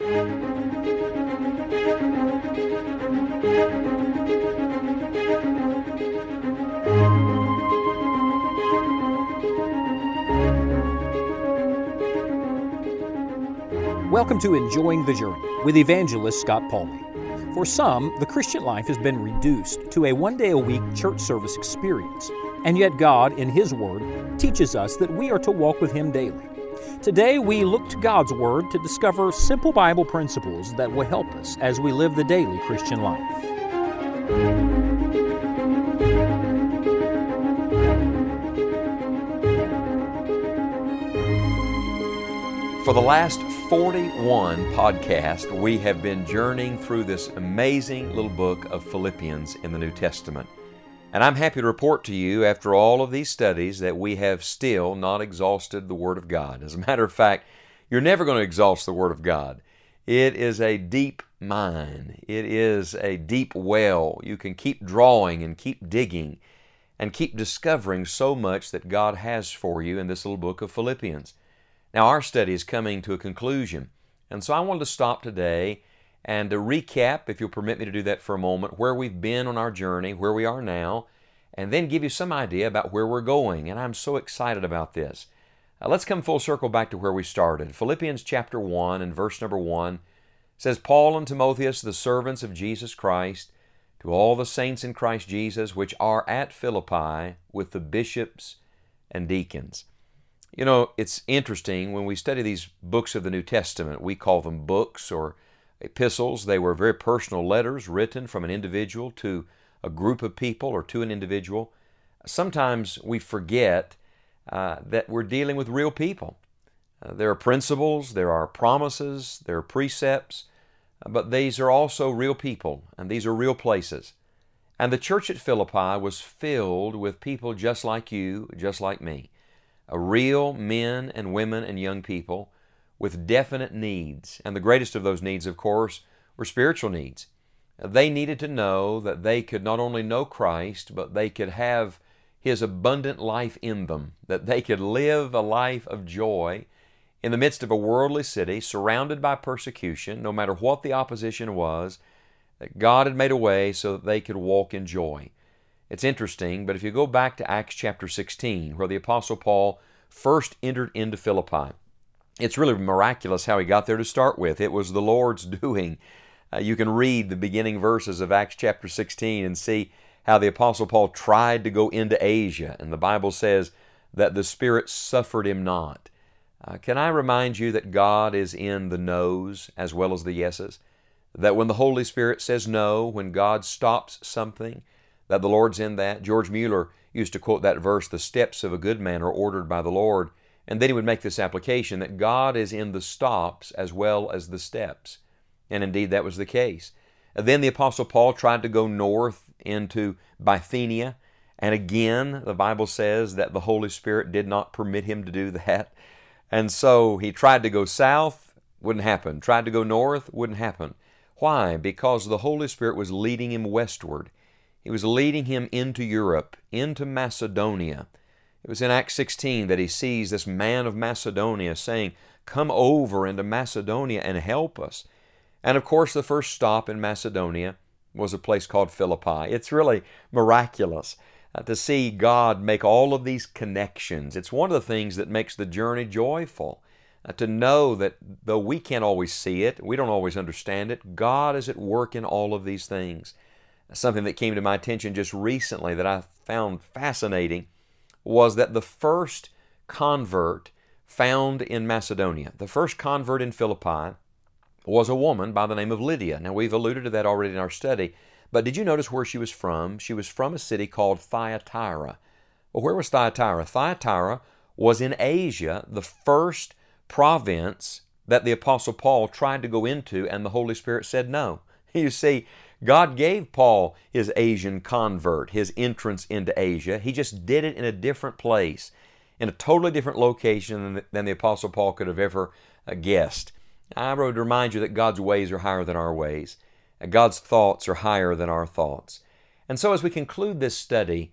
Welcome to Enjoying the Journey with evangelist Scott Pauley. For some, the Christian life has been reduced to a one day a week church service experience, and yet God, in His Word, teaches us that we are to walk with Him daily. Today, we look to God's Word to discover simple Bible principles that will help us as we live the daily Christian life. For the last 41 podcasts, we have been journeying through this amazing little book of Philippians in the New Testament. And I'm happy to report to you, after all of these studies, that we have still not exhausted the Word of God. As a matter of fact, you're never going to exhaust the Word of God. It is a deep mine, it is a deep well. You can keep drawing and keep digging and keep discovering so much that God has for you in this little book of Philippians. Now, our study is coming to a conclusion, and so I wanted to stop today and to recap, if you'll permit me to do that for a moment, where we've been on our journey, where we are now, and then give you some idea about where we're going. And I'm so excited about this. Uh, let's come full circle back to where we started. Philippians chapter 1 and verse number 1 says, Paul and Timotheus, the servants of Jesus Christ, to all the saints in Christ Jesus which are at Philippi with the bishops and deacons. You know, it's interesting when we study these books of the New Testament, we call them books or epistles. They were very personal letters written from an individual to a group of people or to an individual. Sometimes we forget uh, that we're dealing with real people. Uh, there are principles, there are promises, there are precepts, but these are also real people and these are real places. And the church at Philippi was filled with people just like you, just like me real men and women and young people with definite needs. And the greatest of those needs, of course, were spiritual needs. They needed to know that they could not only know Christ, but they could have His abundant life in them, that they could live a life of joy in the midst of a worldly city, surrounded by persecution, no matter what the opposition was, that God had made a way so that they could walk in joy. It's interesting, but if you go back to Acts chapter 16, where the Apostle Paul first entered into Philippi, it's really miraculous how he got there to start with. It was the Lord's doing. Uh, you can read the beginning verses of Acts chapter 16 and see how the Apostle Paul tried to go into Asia, and the Bible says that the Spirit suffered him not. Uh, can I remind you that God is in the no's as well as the yeses? That when the Holy Spirit says no, when God stops something, that the Lord's in that. George Mueller used to quote that verse, the steps of a good man are ordered by the Lord. And then he would make this application that God is in the stops as well as the steps. And indeed, that was the case. Then the Apostle Paul tried to go north into Bithynia. And again, the Bible says that the Holy Spirit did not permit him to do that. And so he tried to go south, wouldn't happen. Tried to go north, wouldn't happen. Why? Because the Holy Spirit was leading him westward. He was leading him into Europe, into Macedonia. It was in Acts 16 that he sees this man of Macedonia saying, Come over into Macedonia and help us. And of course, the first stop in Macedonia was a place called Philippi. It's really miraculous uh, to see God make all of these connections. It's one of the things that makes the journey joyful. Uh, to know that though we can't always see it, we don't always understand it, God is at work in all of these things something that came to my attention just recently that I found fascinating was that the first convert found in Macedonia, the first convert in Philippi, was a woman by the name of Lydia. Now, we've alluded to that already in our study, but did you notice where she was from? She was from a city called Thyatira. Well, where was Thyatira? Thyatira was in Asia, the first province that the Apostle Paul tried to go into, and the Holy Spirit said no. You see, God gave Paul his Asian convert, his entrance into Asia. He just did it in a different place, in a totally different location than the, Apostle Paul could have ever uh, guessed. I would remind you that God's ways are higher than our ways, God's thoughts are higher than our thoughts. And so, as we conclude this study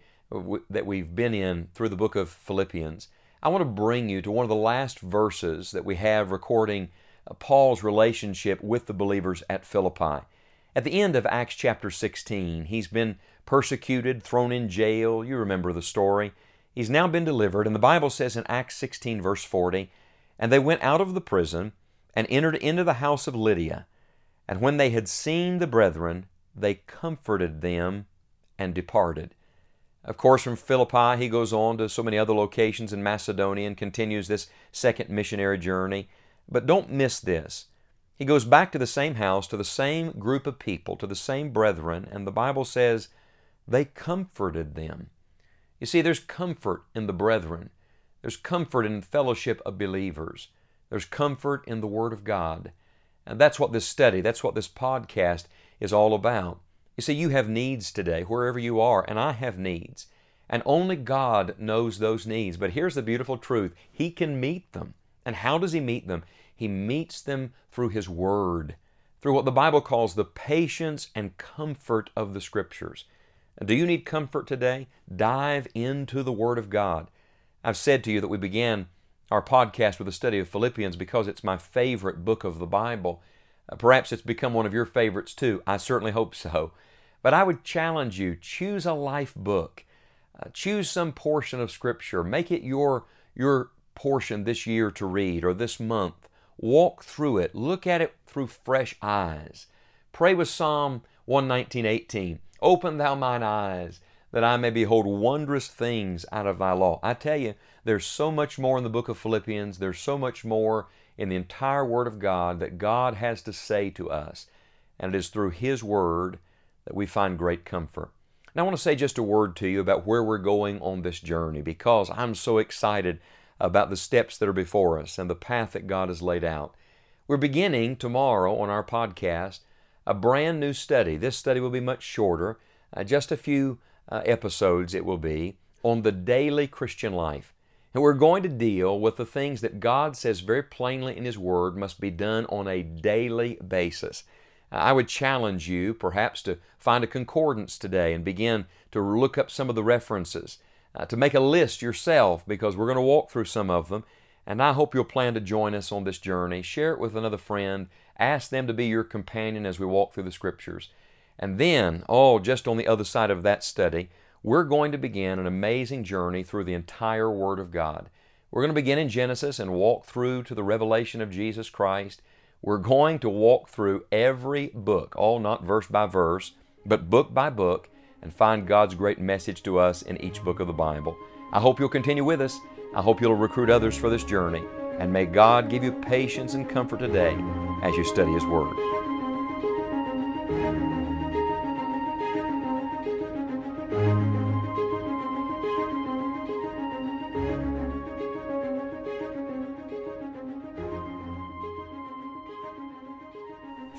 that we've been in through the book of Philippians, I want to bring you to one of the last verses that we have recording uh, Paul's relationship with the believers at Philippi. At the end of Acts chapter 16, he's been persecuted, thrown in jail. You remember the story. He's now been delivered, and the Bible says in Acts 16, verse 40, And they went out of the prison and entered into the house of Lydia. And when they had seen the brethren, they comforted them and departed. Of course, from Philippi, he goes on to so many other locations in Macedonia and continues this second missionary journey. But don't miss this. He goes back to the same house, to the same group of people, to the same brethren, and the Bible says they comforted them. You see, there's comfort in the brethren. There's comfort in fellowship of believers. There's comfort in the Word of God. And that's what this study, that's what this podcast is all about. You see, you have needs today, wherever you are, and I have needs. And only God knows those needs. But here's the beautiful truth He can meet them. And how does He meet them? He meets them through His Word, through what the Bible calls the patience and comfort of the Scriptures. Do you need comfort today? Dive into the Word of God. I've said to you that we began our podcast with a study of Philippians because it's my favorite book of the Bible. Uh, perhaps it's become one of your favorites too. I certainly hope so. But I would challenge you choose a life book. Uh, choose some portion of Scripture. Make it your, your portion this year to read or this month. Walk through it. Look at it through fresh eyes. Pray with Psalm 119, 18. Open thou mine eyes that I may behold wondrous things out of thy law. I tell you, there's so much more in the book of Philippians. There's so much more in the entire Word of God that God has to say to us. And it is through His Word that we find great comfort. Now, I want to say just a word to you about where we're going on this journey because I'm so excited about the steps that are before us and the path that God has laid out. We're beginning tomorrow on our podcast a brand new study. This study will be much shorter, uh, just a few uh, episodes it will be on the daily Christian life. And we're going to deal with the things that God says very plainly in His Word must be done on a daily basis. I would challenge you perhaps to find a concordance today and begin to look up some of the references, uh, to make a list yourself because we're going to walk through some of them. And I hope you'll plan to join us on this journey. Share it with another friend. Ask them to be your companion as we walk through the Scriptures. And then, oh, just on the other side of that study, we're going to begin an amazing journey through the entire Word of God. We're going to begin in Genesis and walk through to the revelation of Jesus Christ. We're going to walk through every book, all not verse by verse, but book by book, and find God's great message to us in each book of the Bible. I hope you'll continue with us. I hope you'll recruit others for this journey. And may God give you patience and comfort today as you study His Word.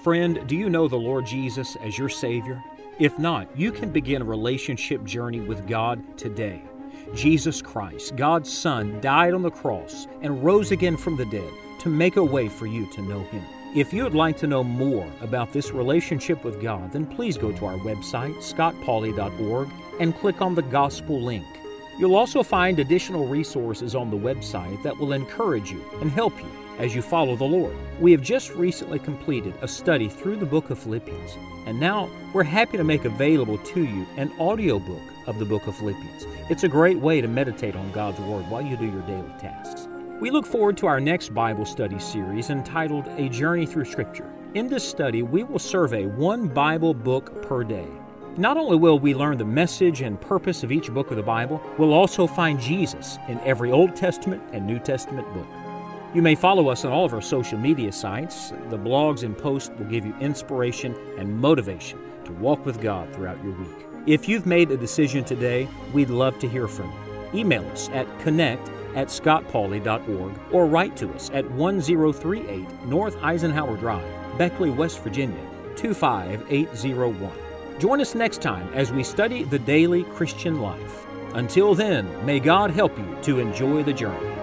Friend, do you know the Lord Jesus as your Savior? If not, you can begin a relationship journey with God today. Jesus Christ, God's Son, died on the cross and rose again from the dead to make a way for you to know Him. If you would like to know more about this relationship with God, then please go to our website, scottpauley.org, and click on the Gospel link. You'll also find additional resources on the website that will encourage you and help you as you follow the Lord. We have just recently completed a study through the book of Philippians, and now we're happy to make available to you an audiobook of the book of Philippians. It's a great way to meditate on God's Word while you do your daily tasks. We look forward to our next Bible study series entitled A Journey Through Scripture. In this study, we will survey one Bible book per day. Not only will we learn the message and purpose of each book of the Bible, we'll also find Jesus in every Old Testament and New Testament book. You may follow us on all of our social media sites. The blogs and posts will give you inspiration and motivation to walk with God throughout your week. If you've made a decision today, we'd love to hear from you. Email us at connect at scottpauley.org or write to us at 1038 North Eisenhower Drive, Beckley, West Virginia 25801. Join us next time as we study the daily Christian life. Until then, may God help you to enjoy the journey.